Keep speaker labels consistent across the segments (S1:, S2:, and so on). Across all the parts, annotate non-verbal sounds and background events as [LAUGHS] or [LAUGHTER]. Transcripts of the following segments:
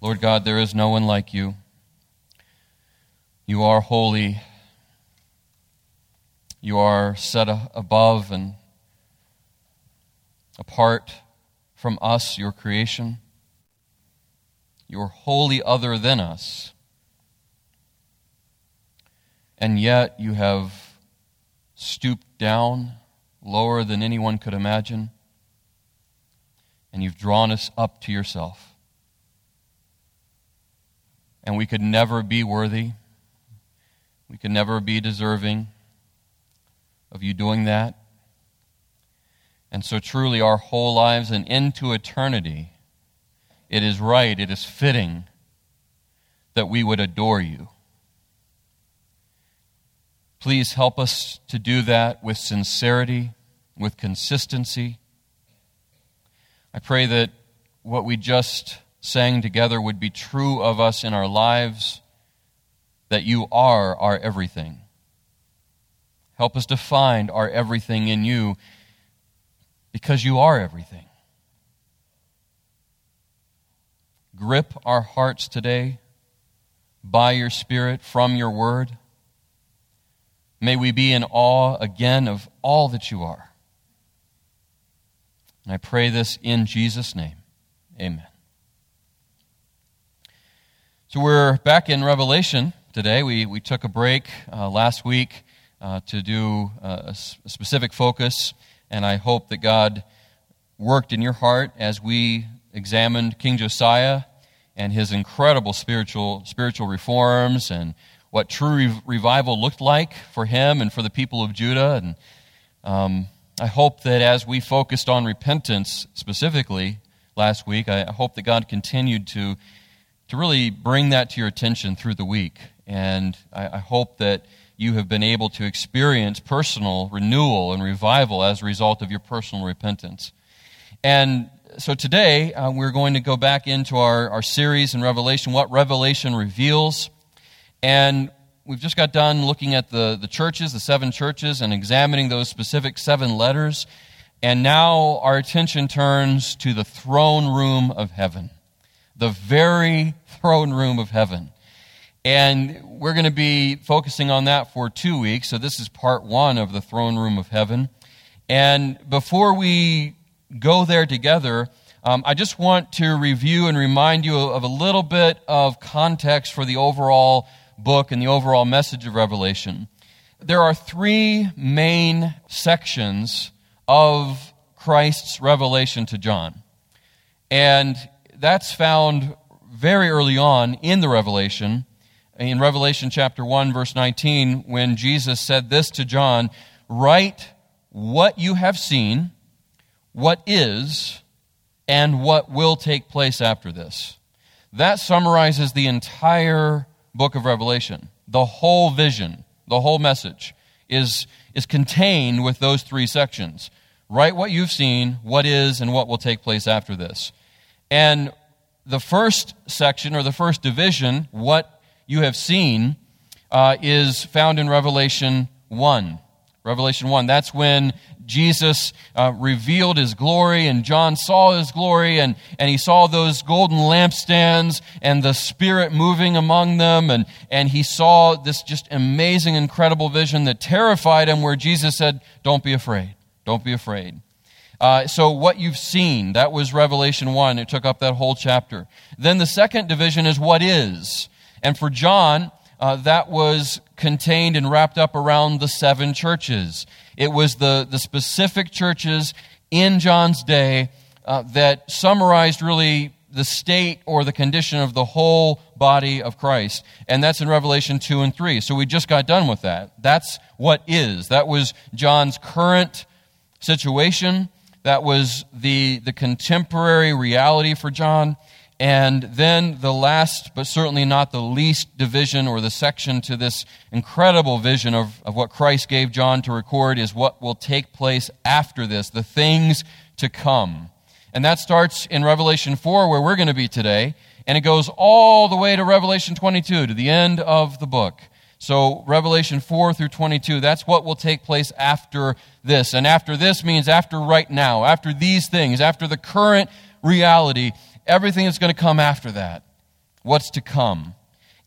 S1: Lord God, there is no one like you. You are holy. You are set above and apart from us, your creation. You are wholly other than us. And yet you have stooped down lower than anyone could imagine, and you've drawn us up to yourself and we could never be worthy. We could never be deserving of you doing that. And so, truly, our whole lives and into eternity, it is right, it is fitting that we would adore you. Please help us to do that with sincerity, with consistency. I pray that what we just sang together would be true of us in our lives, that you are our everything. Help us to find our everything in you because you are everything. Grip our hearts today by your Spirit from your word. May we be in awe again of all that you are. And I pray this in Jesus' name. Amen. So we're back in Revelation today. We, we took a break uh, last week uh, to do uh, a, specific focus, and I hope that God worked in your heart as we examined King Josiah and his incredible spiritual, spiritual reforms and what true re- revival looked like for him and for the people of Judah. And um, I hope that as we focused on repentance specifically last week, I hope that God continued to to really bring that to your attention through the week. And I, I hope that you have been able to experience personal renewal and revival as a result of your personal repentance. And so today, uh, we're going to go back into our, our series in Revelation, what Revelation reveals. And we've just got done looking at the, the churches, the seven churches, and examining those specific seven letters. And now our attention turns to the throne room of heaven the very throne room of heaven. And we're going to be focusing on that for two weeks. So this is part one of the throne room of heaven. And before we go there together, um, I just want to review and remind you of a little bit of context for the overall book and the overall message of Revelation. There are three main sections of Christ's revelation to John. And that's found very early on in the Revelation. In Revelation chapter 1, verse 19, when Jesus said this to John Write what you have seen, what is, and what will take place after this. That summarizes the entire book of Revelation. The whole vision, the whole message is, is contained with those three sections. Write what you've seen, what is, and what will take place after this. And the first section or the first division, what you have seen, uh, is found in Revelation 1. Revelation 1. That's when Jesus uh, revealed his glory, and John saw his glory, and, and he saw those golden lampstands and the Spirit moving among them, and, and he saw this just amazing, incredible vision that terrified him, where Jesus said, Don't be afraid. Don't be afraid. Uh, so, what you've seen, that was Revelation 1. It took up that whole chapter. Then the second division is what is. And for John, uh, that was contained and wrapped up around the seven churches. It was the, the specific churches in John's day uh, that summarized really the state or the condition of the whole body of Christ. And that's in Revelation 2 and 3. So we just got done with that. That's what is. That was John's current situation. That was the, the contemporary reality for John. And then the last, but certainly not the least division or the section to this incredible vision of, of what Christ gave John to record is what will take place after this, the things to come. And that starts in Revelation 4, where we're going to be today, and it goes all the way to Revelation 22, to the end of the book. So, Revelation 4 through 22, that's what will take place after this. And after this means after right now, after these things, after the current reality, everything is going to come after that. what's to come.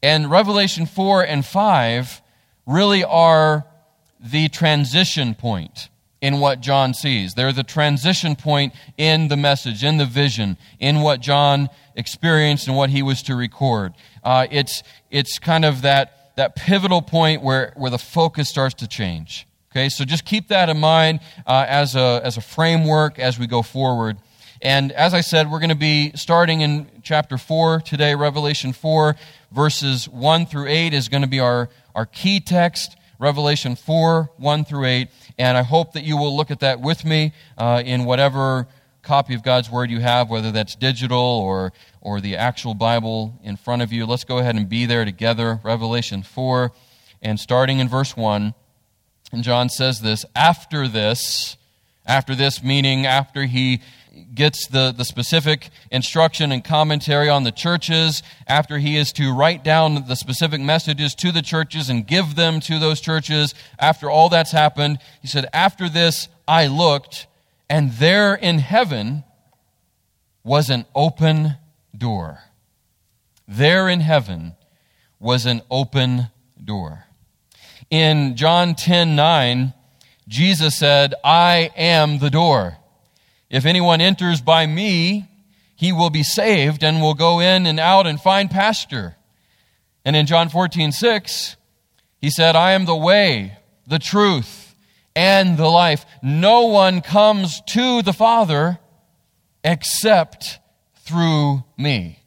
S1: And Revelation 4 and 5 really are the transition point in what John sees. They're the transition point in the message, in the vision, in what John experienced and what he was to record. Uh, it's, it's kind of that, that pivotal point where, where the focus starts to change. Okay, so just keep that in mind uh, as, a, as a framework as we go forward. And as I said, we're going to be starting in chapter 4 today. Revelation 4, verses 1 through 8 is going to be our, our key text. Revelation 4, 1 through 8. And I hope that you will look at that with me uh, in whatever copy of God's Word you have, whether that's digital or, or the actual Bible in front of you. Let's go ahead and be there together. Revelation 4, and starting in verse 1. And John says this After this, after this, meaning after he gets the, the specific instruction and commentary on the churches, after he is to write down the specific messages to the churches and give them to those churches, after all that's happened, he said, After this I looked, and there in heaven was an open door. There in heaven was an open door. In John 10 9, Jesus said, I am the door. If anyone enters by me, he will be saved and will go in and out and find pasture. And in John 14, 6, he said, I am the way, the truth, and the life. No one comes to the Father except through me.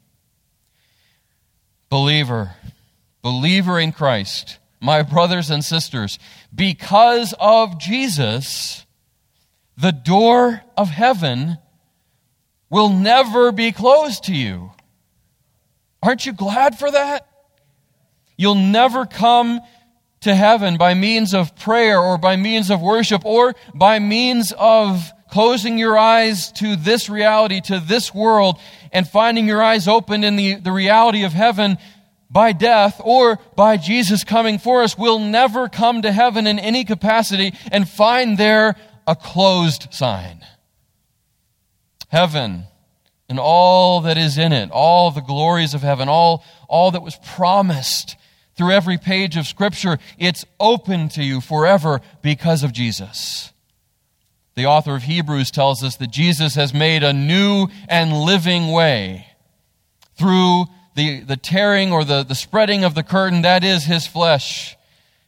S1: Believer, believer in Christ, my brothers and sisters, because of Jesus, the door of heaven will never be closed to you. Aren't you glad for that? You'll never come to heaven by means of prayer or by means of worship or by means of closing your eyes to this reality, to this world, and finding your eyes opened in the, the reality of heaven by death or by Jesus coming for us. We'll never come to heaven in any capacity and find there a closed sign. Heaven and all that is in it, all the glories of heaven, all, all that was promised through every page of Scripture, it's open to you forever because of Jesus. The author of Hebrews tells us that Jesus has made a new and living way through the, the tearing or the, the spreading of the curtain, that is his flesh.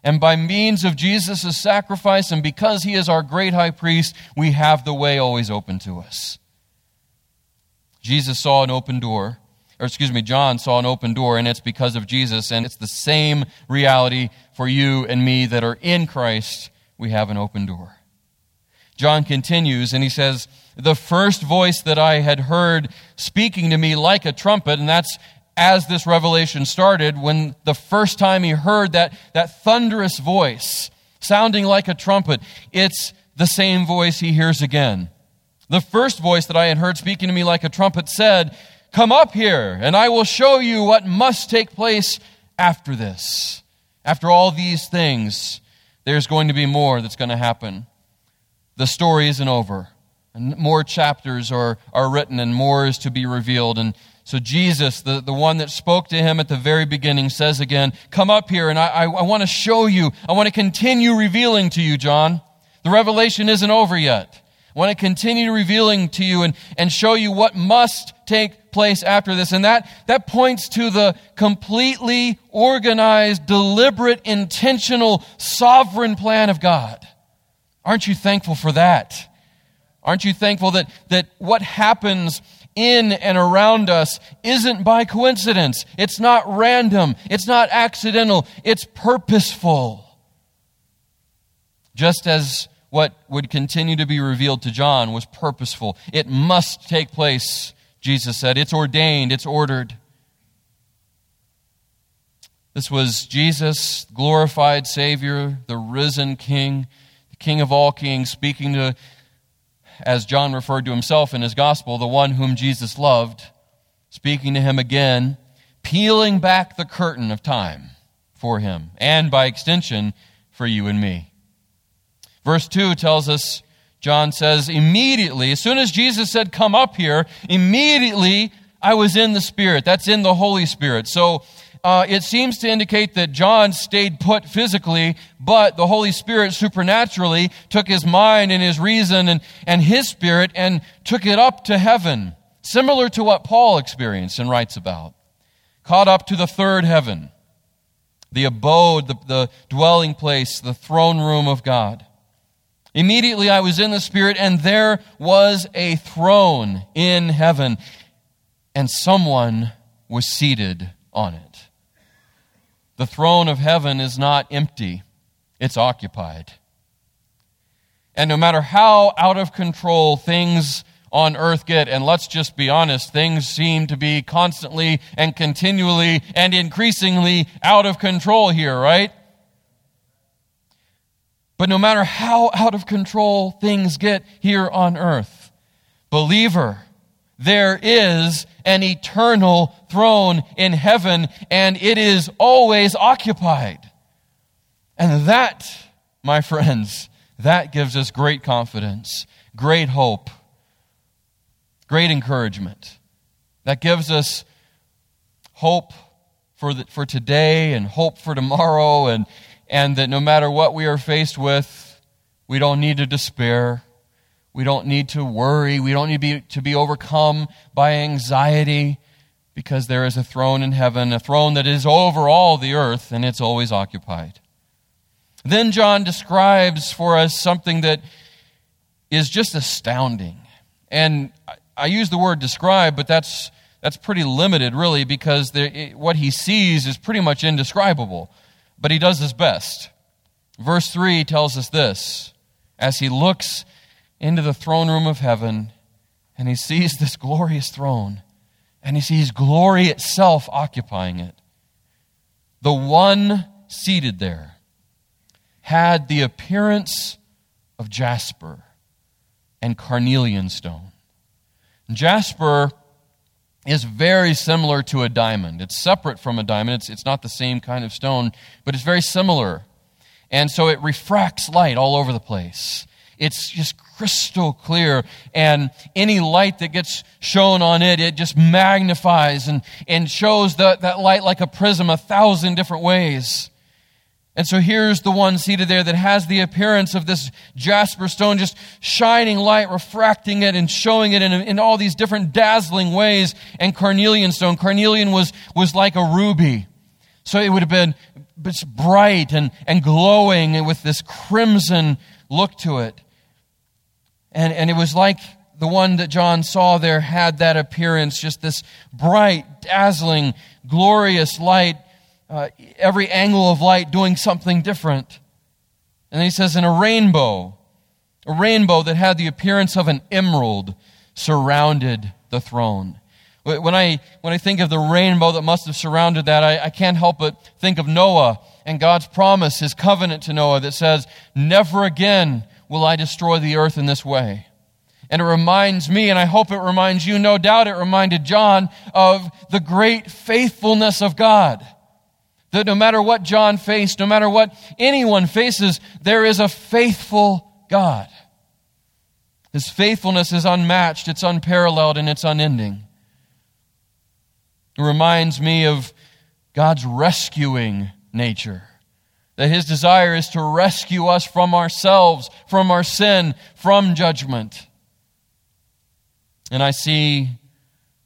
S1: And by means of Jesus' sacrifice, and because he is our great high priest, we have the way always open to us. Jesus saw an open door, or excuse me, John saw an open door, and it's because of Jesus. And it's the same reality for you and me that are in Christ. We have an open door. John continues and he says, The first voice that I had heard speaking to me like a trumpet, and that's as this revelation started, when the first time he heard that, that thunderous voice sounding like a trumpet, it's the same voice he hears again. The first voice that I had heard speaking to me like a trumpet said, Come up here, and I will show you what must take place after this. After all these things, there's going to be more that's going to happen. The story isn't over. And more chapters are, are written, and more is to be revealed. And so Jesus, the, the one that spoke to him at the very beginning, says again, Come up here and I, I, I want to show you. I want to continue revealing to you, John. The revelation isn't over yet. I want to continue revealing to you and, and show you what must take place after this. And that, that points to the completely organized, deliberate, intentional, sovereign plan of God. Aren't you thankful for that? Aren't you thankful that, that what happens in and around us isn't by coincidence. It's not random. It's not accidental. It's purposeful. Just as what would continue to be revealed to John was purposeful. It must take place, Jesus said. It's ordained, it's ordered. This was Jesus, glorified Savior, the risen King, the King of all kings, speaking to as John referred to himself in his gospel, the one whom Jesus loved, speaking to him again, peeling back the curtain of time for him, and by extension, for you and me. Verse 2 tells us, John says, immediately, as soon as Jesus said, Come up here, immediately I was in the Spirit. That's in the Holy Spirit. So uh, it seems to indicate that John stayed put physically, but the Holy Spirit supernaturally took his mind and his reason and, and his spirit and took it up to heaven, similar to what Paul experienced and writes about. Caught up to the third heaven, the abode, the, the dwelling place, the throne room of God. Immediately I was in the Spirit, and there was a throne in heaven, and someone was seated on it. The throne of heaven is not empty, it's occupied. And no matter how out of control things on earth get, and let's just be honest, things seem to be constantly and continually and increasingly out of control here, right? But no matter how out of control things get here on earth, believer, there is an eternal throne in heaven, and it is always occupied. And that, my friends, that gives us great confidence, great hope, great encouragement. That gives us hope for, the, for today and hope for tomorrow and, and that no matter what we are faced with, we don't need to despair. We don't need to worry. We don't need to be, to be overcome by anxiety because there is a throne in heaven, a throne that is over all the earth, and it's always occupied. Then John describes for us something that is just astounding. And I use the word describe, but that's, that's pretty limited, really, because it, what he sees is pretty much indescribable but he does his best. Verse 3 tells us this as he looks into the throne room of heaven and he sees this glorious throne and he sees glory itself occupying it. The one seated there had the appearance of jasper and carnelian stone. Jasper is very similar to a diamond. It's separate from a diamond. It's, it's not the same kind of stone, but it's very similar. And so it refracts light all over the place. It's just crystal clear. And any light that gets shown on it, it just magnifies and, and shows the, that light like a prism a thousand different ways. And so here's the one seated there that has the appearance of this jasper stone, just shining light, refracting it and showing it in, in all these different dazzling ways. And carnelian stone. Carnelian was, was like a ruby. So it would have been bright and, and glowing with this crimson look to it. And, and it was like the one that John saw there had that appearance, just this bright, dazzling, glorious light uh, every angle of light doing something different. And he says, in a rainbow, a rainbow that had the appearance of an emerald surrounded the throne. When I, when I think of the rainbow that must have surrounded that, I, I can't help but think of Noah and God's promise, his covenant to Noah that says, Never again will I destroy the earth in this way. And it reminds me, and I hope it reminds you, no doubt it reminded John of the great faithfulness of God. That no matter what John faced, no matter what anyone faces, there is a faithful God. His faithfulness is unmatched, it's unparalleled, and it's unending. It reminds me of God's rescuing nature. That his desire is to rescue us from ourselves, from our sin, from judgment. And I see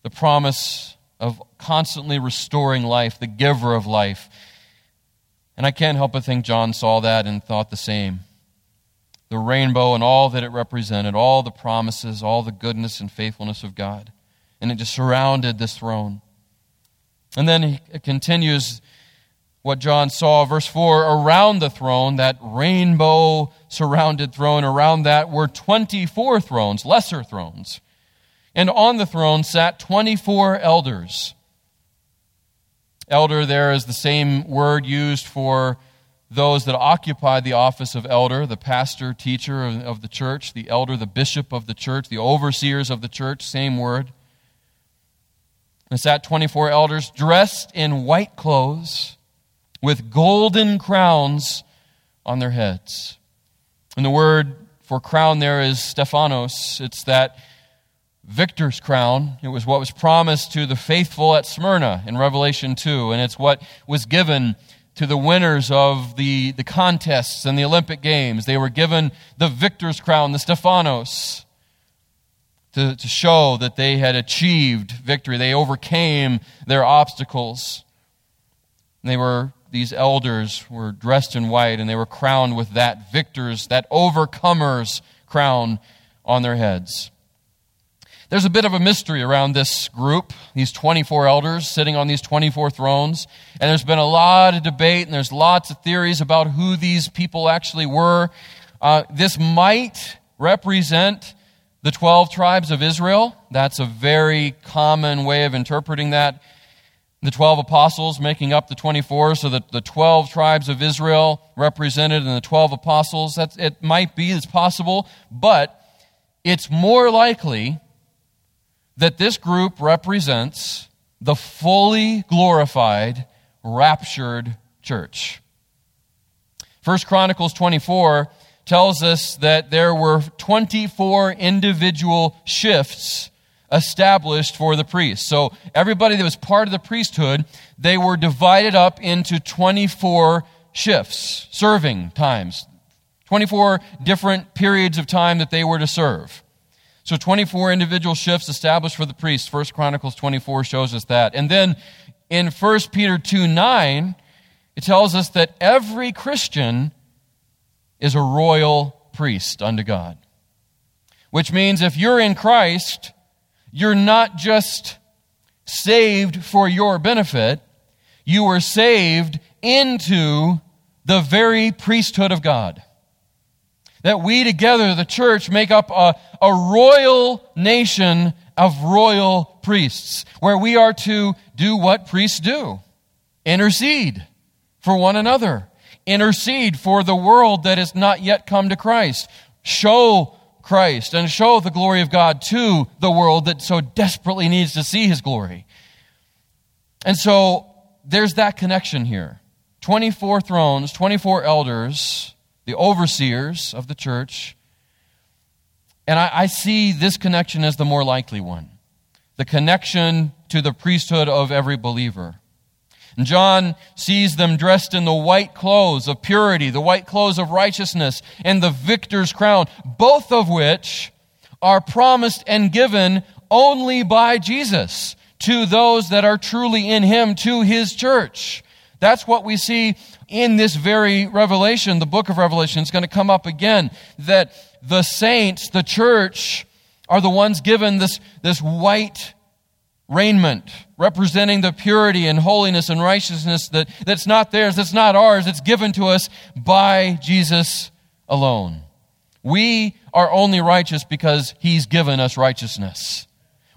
S1: the promise of constantly restoring life, the giver of life. And I can't help but think John saw that and thought the same. The rainbow and all that it represented, all the promises, all the goodness and faithfulness of God. And it just surrounded this throne. And then he continues what John saw, verse 4 around the throne, that rainbow surrounded throne, around that were 24 thrones, lesser thrones. And on the throne sat 24 elders. Elder there is the same word used for those that occupy the office of elder, the pastor, teacher of, the church, the elder, the bishop of the church, the overseers of the church, same word. And sat 24 elders dressed in white clothes with golden crowns on their heads. And the word for crown there is Stephanos. It's that victor's crown. It was what was promised to the faithful at Smyrna in Revelation 2, and it's what was given to the winners of the, the contests and the Olympic Games. They were given the victor's crown, the Stephanos, to, to show that they had achieved victory. They overcame their obstacles. They were, these elders were dressed in white, and they were crowned with that victor's, that overcomer's crown on their heads. There's a bit of a mystery around this group, these 24 elders sitting on these 24 thrones. And there's been a lot of debate and there's lots of theories about who these people actually were. Uh, this might represent the 12 tribes of Israel. That's a very common way of interpreting that. The 12 apostles making up the 24, so that the 12 tribes of Israel represented in the 12 apostles. That's, it might be, it's possible, but it's more likely that this group represents the fully glorified, raptured church. First Chronicles 24 tells us that there were 24 individual shifts established for the priests. So everybody that was part of the priesthood, they were divided up into 24 shifts, serving times. 24 different periods of time that they were to serve. So 24 individual shifts established for the priests. First Chronicles 24 shows us that. And then in 1 Peter 2 9, it tells us that every Christian is a royal priest unto God. Which means if you're in Christ, you're not just saved for your benefit, you were saved into the very priesthood of God that we together, the church, make up a, a royal nation of royal priests, where we are to do what priests do. Intercede for one another, intercede for the world that has not yet come to Christ, show Christ and show the glory of God to the world that so desperately needs to see his glory. And so there's that connection here. 24 thrones, 24 elders the overseers of the church. And I, I, see this connection as the more likely one the connection to the priesthood of every believer. And John sees them dressed in the white clothes of purity, the white clothes of righteousness, and the victor's crown, both of which are promised and given only by Jesus to those that are truly in Him, to His church. That's what we see in this very revelation, the book of Revelation. It's going to come up again that the saints, the church, are the ones given this, this white raiment representing the purity and holiness and righteousness that, that's not theirs, that's not ours, it's given to us by Jesus alone. We are only righteous because He's given us righteousness.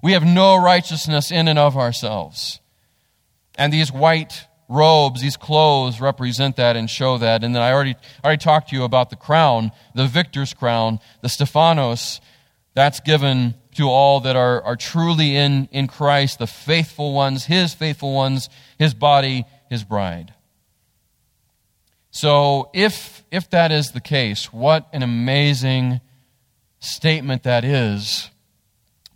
S1: We have no righteousness in and of ourselves. And these white robes, these clothes represent that and show that. And then I already, already talked to you about the crown, the victor's crown, the Stephanos. That's given to all that are, are truly in, in Christ, the faithful ones, his faithful ones, his body, his bride. So if, if that is the case, what an amazing statement that is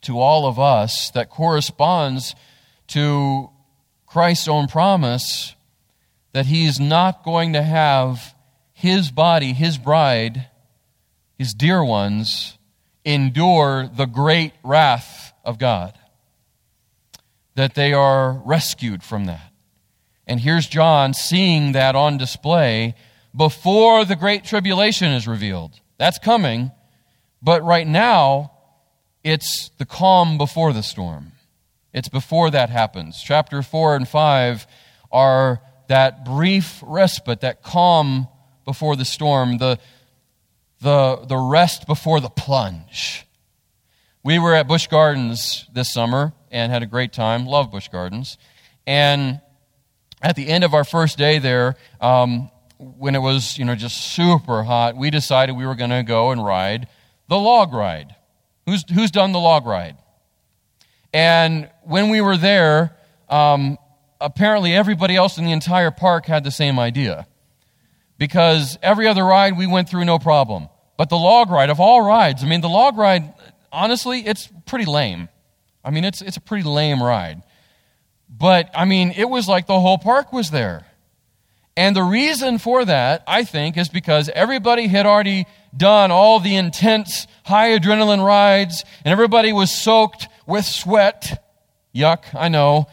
S1: to all of us that corresponds to Christ's own promise that he is not going to have his body, his bride, his dear ones, endure the great wrath of God. That they are rescued from that. And here's John seeing that on display before the great tribulation is revealed. That's coming. But right now, it's the calm before the storm. It's before that happens. Chapter 4 and 5 are that brief respite, that calm before the storm, the, the, the rest before the plunge. We were at Busch Gardens this summer and had a great time. Love Busch Gardens. And at the end of our first day there, um, when it was you know just super hot, we decided we were going to go and ride the log ride. Who's who's done the log ride? And when we were there, um, apparently everybody else in the entire park had the same idea. Because every other ride we went through no problem. But the log ride, of all rides, I mean, the log ride, honestly, it's pretty lame. I mean, it's, it's a pretty lame ride. But, I mean, it was like the whole park was there. And the reason for that, I think, is because everybody had already done all the intense high adrenaline rides, and everybody was soaked with sweat. Yuck, I know.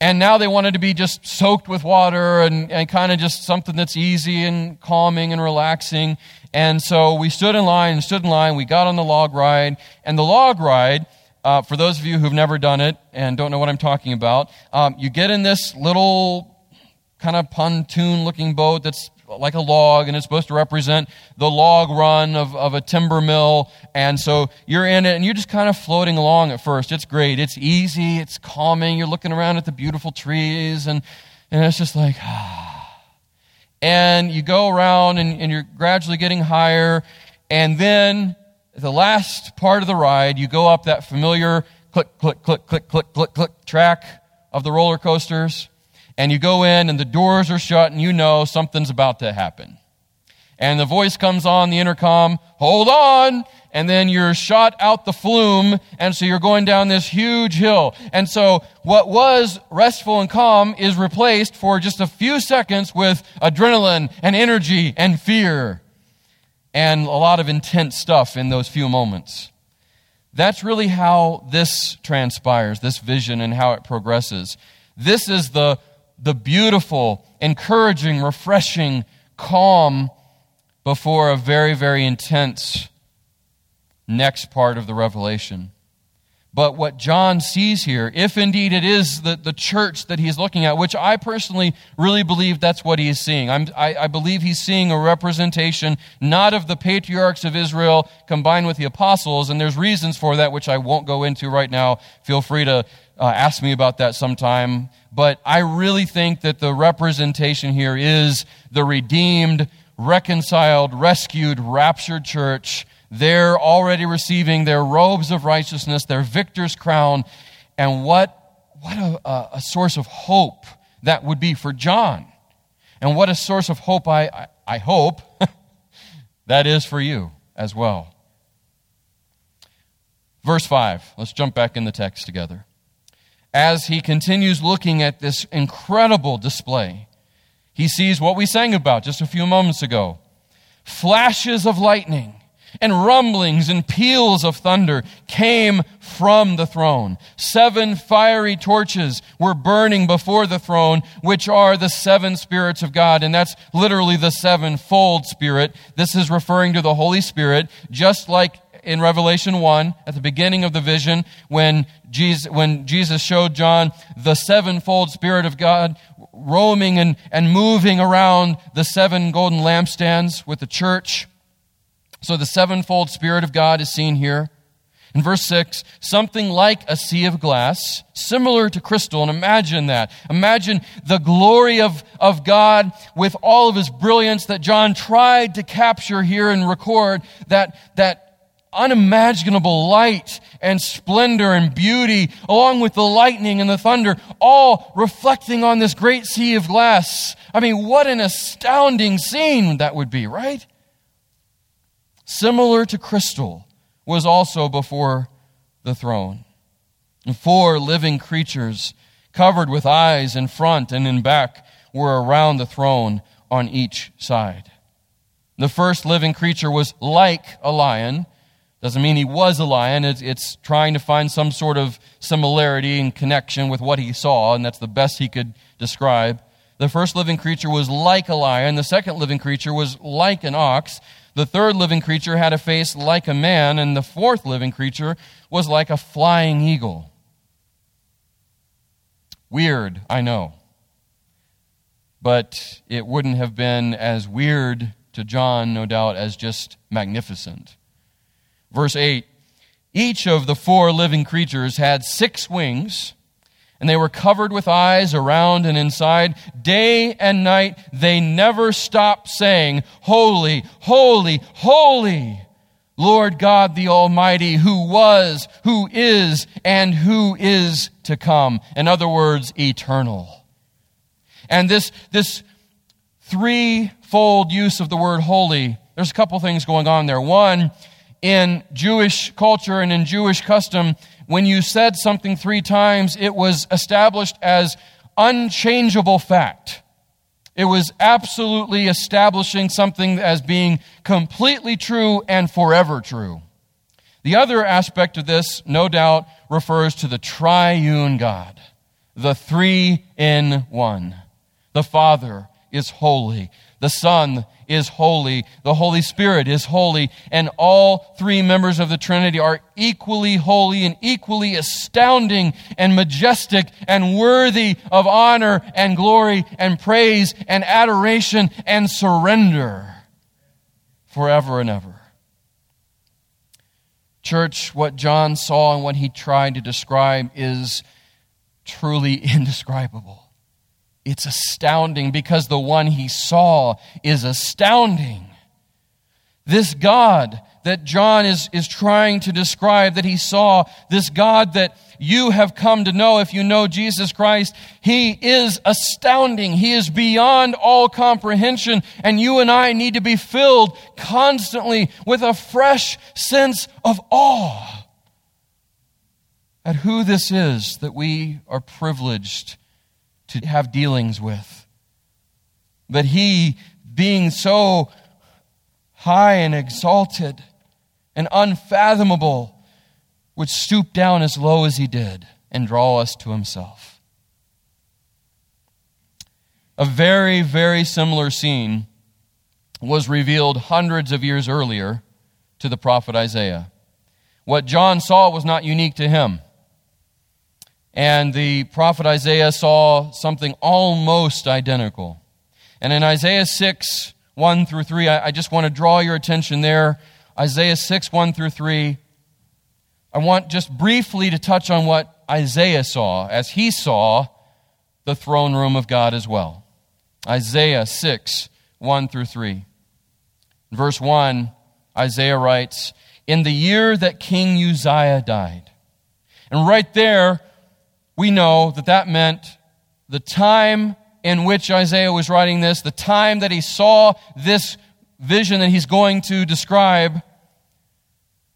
S1: And now they wanted to be just soaked with water and, and kind of just something that's easy and calming and relaxing. And so we stood in line and stood in line. We got on the log ride. And the log ride, uh, for those of you who've never done it and don't know what I'm talking about, um, you get in this little kind of pontoon looking boat that's like a log and it's supposed to represent the log run of, of a timber mill. And so you're in it and you're just kind of floating along at first. It's great. It's easy. It's calming. You're looking around at the beautiful trees and, and it's just like, ah. And you go around and, and you're gradually getting higher. And then the last part of the ride, you go up that familiar click, click, click, click, click, click, click track of the roller coasters and you go in and the doors are shut and you know something's about to happen. And the voice comes on the intercom, hold on, and then you're shot out the flume, and so you're going down this huge hill. And so what was restful and calm is replaced for just a few seconds with adrenaline and energy and fear and a lot of intense stuff in those few moments. That's really how this transpires, this vision, and how it progresses. This is the the beautiful, encouraging, refreshing calm before a very, very intense next part of the revelation. But what John sees here, if indeed it is the, the church that he's looking at, which I personally really believe that's what he is seeing. I, I believe he's seeing a representation not of the patriarchs of Israel combined with the apostles, and there's reasons for that, which I won't go into right now. Feel free to uh, ask me about that sometime. But I really think that the representation here is the redeemed, reconciled, rescued, raptured church. They're already receiving their robes of righteousness, their victor's crown. And what, what a, a source of hope that would be for John. And what a source of hope I, I, I hope [LAUGHS] that is for you as well. Verse 5. Let's jump back in the text together as he continues looking at this incredible display, he sees what we sang about just a few moments ago flashes of lightning and rumblings and peals of thunder came from the throne. Seven fiery torches were burning before the throne, which are the seven spirits of God. And that's literally the sevenfold spirit. This is referring to the Holy Spirit, just like in Revelation 1 at the beginning of the vision when Jesus, when Jesus showed John the sevenfold Spirit of God roaming and, and moving around the seven golden lampstands with the church. So the sevenfold Spirit of God is seen here. In verse 6, something like a sea of glass, similar to crystal. And imagine that. Imagine the glory of, of God with all of his brilliance that John tried to capture here and record. That, that unimaginable light and splendor and beauty, along with the lightning and the thunder, all reflecting on this great sea of glass. I mean, what an astounding scene that would be, right? Similar to crystal was also before the throne. Four living creatures, covered with eyes in front and in back, were around the throne on each side. The first living creature was like a lion doesn't mean he was a lion. It's, it's, trying to find some sort of similarity and connection with what he saw, and that's the best he could describe. The first living creature was like a lion. The second living creature was like an ox. The third living creature had a face like a man, and the fourth living creature was like a flying eagle. Weird, I know. But it wouldn't have been as weird to John, no doubt, as just magnificent. Verse 8 Each of the four living creatures had six wings, and they were covered with eyes around and inside. Day and night they never stopped saying, Holy, holy, holy. Lord God the Almighty, who was, who is, and who is to come. In other words, eternal. And this, this threefold use of the word holy, there's a couple things going on there. One, in Jewish culture and in Jewish custom, when you said something three times, it was established as unchangeable fact. It was absolutely establishing something as being completely true and forever true. The other aspect of this, no doubt, refers to the triune God, the three in one. The Father is holy, the Son is holy, the Holy Spirit is holy, and all three members of the Trinity are equally holy and equally astounding and majestic and worthy of honor and glory and praise and adoration and surrender forever and ever. Church, what John saw and what he tried to describe is truly [LAUGHS] indescribable. It's astounding because the one he saw is astounding. This God that John is, is trying to describe, that he saw, this God that you have come to know if you know Jesus Christ, he is astounding. He is beyond all comprehension. And you and I need to be filled constantly with a fresh sense of awe at who this is that we are privileged to have dealings with. That he, being so high and exalted and unfathomable, would stoop down as low as he did and draw us to himself. A very, very similar scene was revealed hundreds of years earlier to the prophet Isaiah. What John saw was not unique to him. And the prophet Isaiah saw something almost identical. And in Isaiah 6, 1 through 3, I, I just want to draw your attention there. Isaiah 6, 1 through 3. I want just briefly to touch on what Isaiah saw as he saw the throne room of God as well. Isaiah 6, 1 through 3. Verse 1, Isaiah writes, In the year that King Uzziah died. And right there, we know that that meant the time in which Isaiah was writing this, the time that he saw this vision that he's going to describe,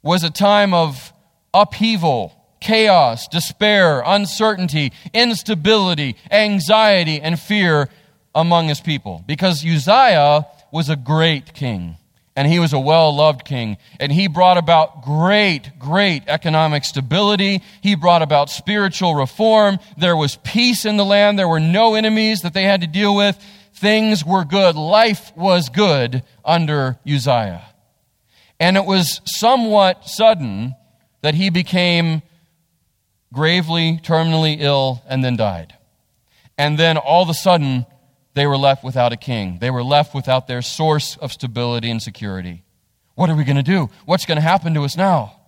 S1: was a time of upheaval, chaos, despair, uncertainty, instability, anxiety, and fear among his people. Because Uzziah was a great king and he was a well loved king. And he brought about great, great economic stability. He brought about spiritual reform. There was peace in the land. There were no enemies that they had to deal with. Things were good. Life was good under Uzziah. And it was somewhat sudden that he became gravely, terminally ill, and then died. And then all of a sudden, they were left without a king. They were left without their source of stability and security. What are we going to do? What's going to happen to us now?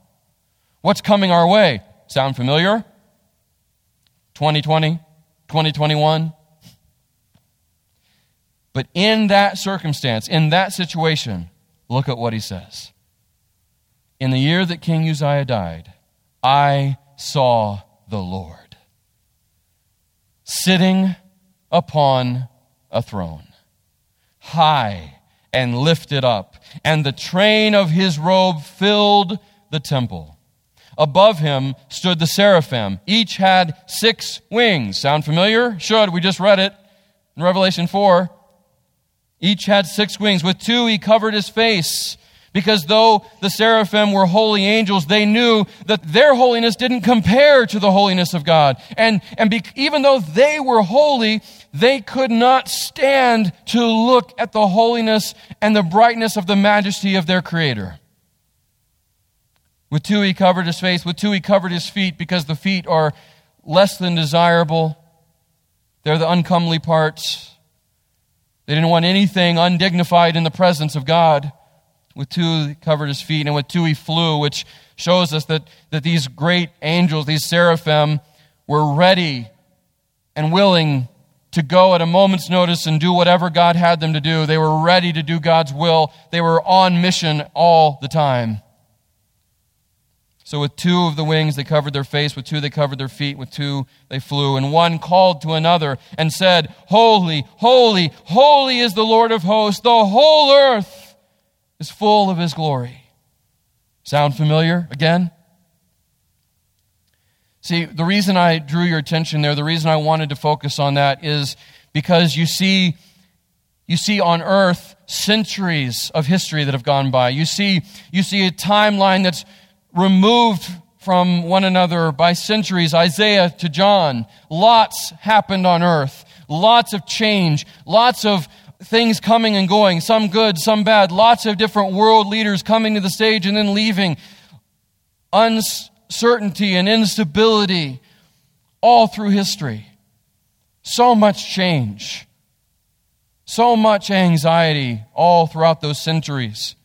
S1: What's coming our way? Sound familiar? 2020, 2021? But in that circumstance, in that situation, look at what he says. In the year that King Uzziah died, I saw the Lord sitting upon a throne, high and lifted up, and the train of his robe filled the temple. Above him stood the seraphim. Each had six wings. Sound familiar? Should. We just read it in Revelation 4. Each had six wings. With two, he covered his face because though the seraphim were holy angels, they knew that their holiness didn't compare to the holiness of God. And, and be, even though they were holy, they could not stand to look at the holiness and the brightness of the majesty of their Creator. With two, he covered his face. With two, he covered his feet because the feet are less than desirable. They're the uncomely parts. They didn't want anything undignified in the presence of God. With two, he covered his feet, and with two, he flew, which shows us that, that these great angels, these seraphim, were ready and willing to go at a moment's notice and do whatever God had them to do. They were ready to do God's will. They were on mission all the time. So, with two of the wings, they covered their face. With two, they covered their feet. With two, they flew. And one called to another and said, Holy, holy, holy is the Lord of hosts. The whole earth is full of his glory. Sound familiar again? See, the reason I drew your attention there, the reason I wanted to focus on that is because you see you see on earth centuries of history that have gone by. You see you see a timeline that's removed from one another by centuries, Isaiah to John. Lots happened on earth. Lots of change. Lots of things coming and going, some good, some bad. Lots of different world leaders coming to the stage and then leaving. Uncertainty and instability all through history. So much change. So much anxiety all throughout those centuries.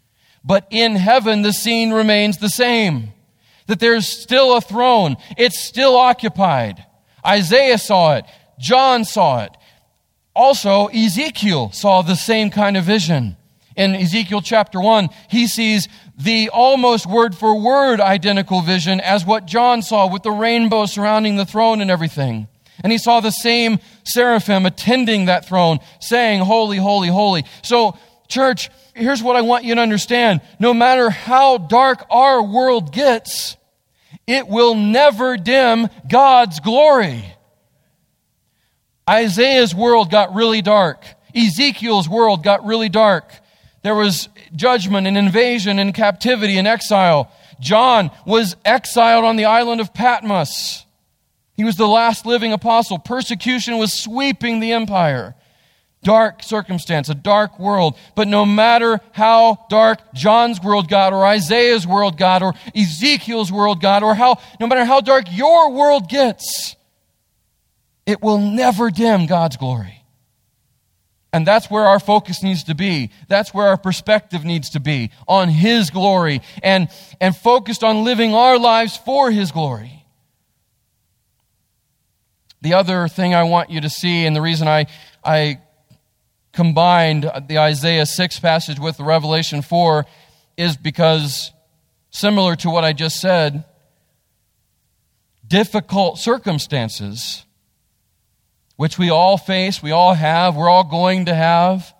S1: But in heaven, the scene remains the same that there's still a throne. It's still occupied. Isaiah saw it. John saw it. Also, Ezekiel saw the same kind of vision. In Ezekiel chapter 1, he sees the almost word for word identical vision as what John saw with the rainbow surrounding the throne and everything. And he saw the same seraphim attending that throne, saying, Holy, holy, holy. So, church, here's what I want you to understand. No matter how dark our world gets, it will never dim God's glory. Isaiah's world got really dark. Ezekiel's world got really dark. There was judgment and invasion and captivity and exile. John was exiled on the island of Patmos. He was the last living apostle. Persecution was sweeping the empire dark circumstance, a dark world. But no matter how dark John's world got, or Isaiah's world got, or Ezekiel's world got, or how, no matter how dark your world gets, it will never dim God's glory. And that's where our focus needs to be. That's where our perspective needs to be on His glory and, and focused on living our lives for His glory. The other thing I want you to see, and the reason I, I combined the Isaiah 6 passage with the Revelation 4 is because, similar to what I just said, difficult circumstances, which we all face, we all have, we're all going to have,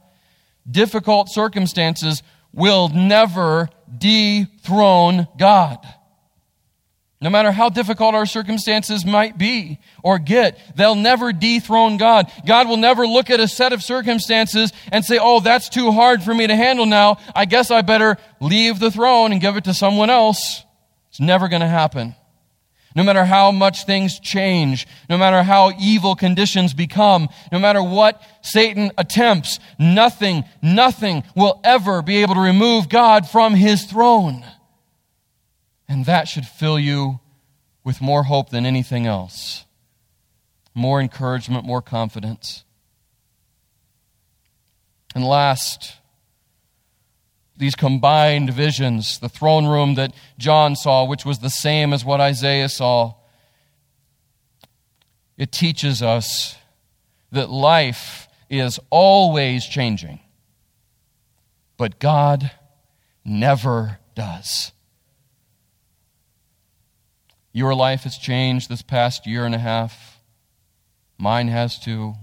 S1: difficult circumstances will never dethrone God. No matter how difficult our circumstances might be or get, they'll never dethrone God. God will never look at a set of circumstances and say, oh, that's too hard for me to handle now. I guess I better leave the throne and give it to someone else. It's never going to happen. No matter how much things change, no matter how evil conditions become, no matter what Satan attempts, nothing, nothing will ever be able to remove God from his throne. And that should fill you with more hope than anything else, more encouragement, more confidence. And last, these combined visions, the throne room that John saw, which was the same as what Isaiah saw, it teaches us that life is always changing, but God never does. Your life has changed this past year and a half. Mine has too.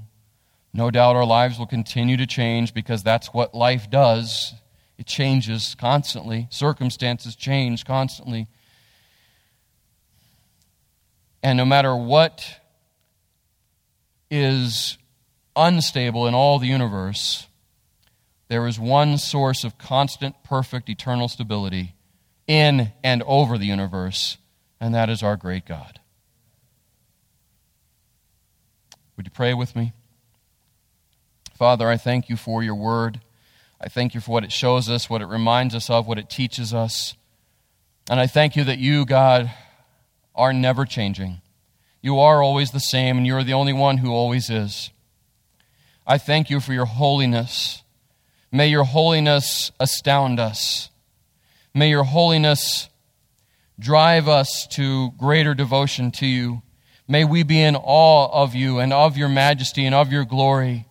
S1: No doubt our lives will continue to change because that's what life does. It changes constantly, circumstances change constantly. And no matter what is unstable in all the universe, there is one source of constant, perfect, eternal stability in and over the universe and that is our great God. Would you pray with me? Father, I thank you for your word. I thank you for what it shows us, what it reminds us of, what it teaches us. And I thank you that you, God, are never changing. You are always the same, and you're the only one who always is. I thank you for your holiness. May your holiness astound us. May your holiness drive us to greater devotion to you. May we be in awe of you and of your majesty and of your glory,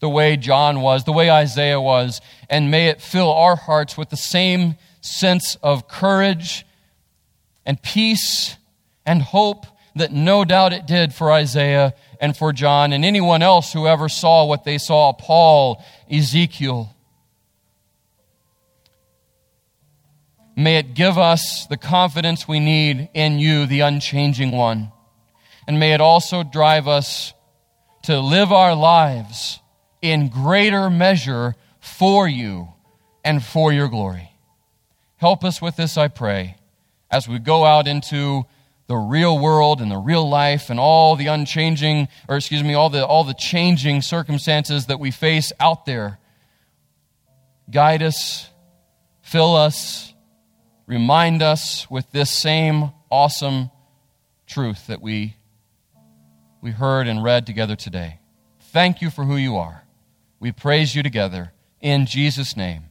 S1: the way John was, the way Isaiah was, and may it fill our hearts with the same sense of courage and peace and hope that no doubt it did for Isaiah and for John and anyone else who ever saw what they saw Paul, Ezekiel. May it give us the confidence we need in you, the unchanging one. And may it also drive us to live our lives in greater measure for you and for your glory. Help us with this, I pray, as we go out into the real world and the real life and all the unchanging, or excuse me, all the, all the changing circumstances that we face out there. Guide us, fill us, remind us with this same awesome truth that we, we heard and read together today. Thank you for who you are. We praise you together. In Jesus' name,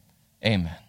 S1: amen.